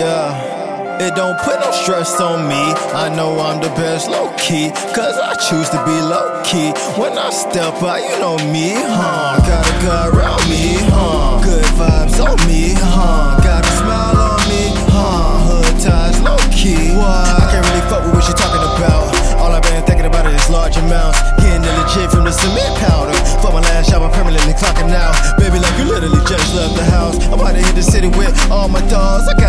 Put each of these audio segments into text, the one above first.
It don't put no stress on me. I know I'm the best low key, cause I choose to be low key. When I step out, you know me, huh? Got a guy around me, huh? Good vibes on me, huh? Got a smile on me, huh? Hood ties low key. Why? I can't really fuck with what you talking about. All I've been thinking about is large amounts. Getting the legit from the cement powder. For my last job, I'm permanently clocking out. Baby, like you literally just left the house. I'm about to hit the city with all my dogs. I gotta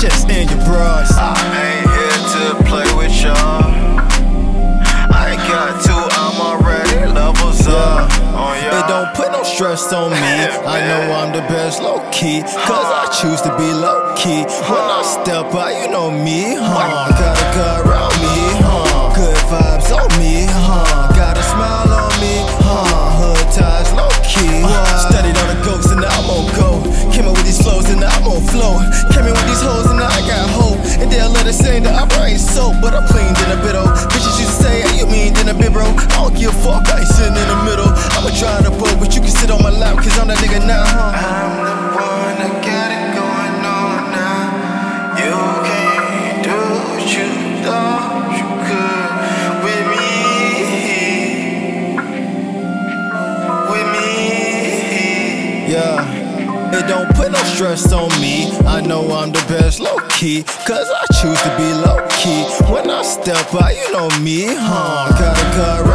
chest and your bras. I ain't here to play with y'all. I got to, I'm already levels up. on y'all. It don't put no stress on me. I know I'm the best low key. Cause I choose to be low key. When I step out, you know me, huh? Got give a fuck, I ain't sitting in the middle. I'ma try to boat, but you can sit on my lap, cause I'm that nigga now, huh? I'm the one that got it going on now. You can't do what you thought you could with me. With me. Yeah. It don't put no stress on me. I know I'm the best low key. Cause I choose to be low key. When I step out, you know me, huh? Got a car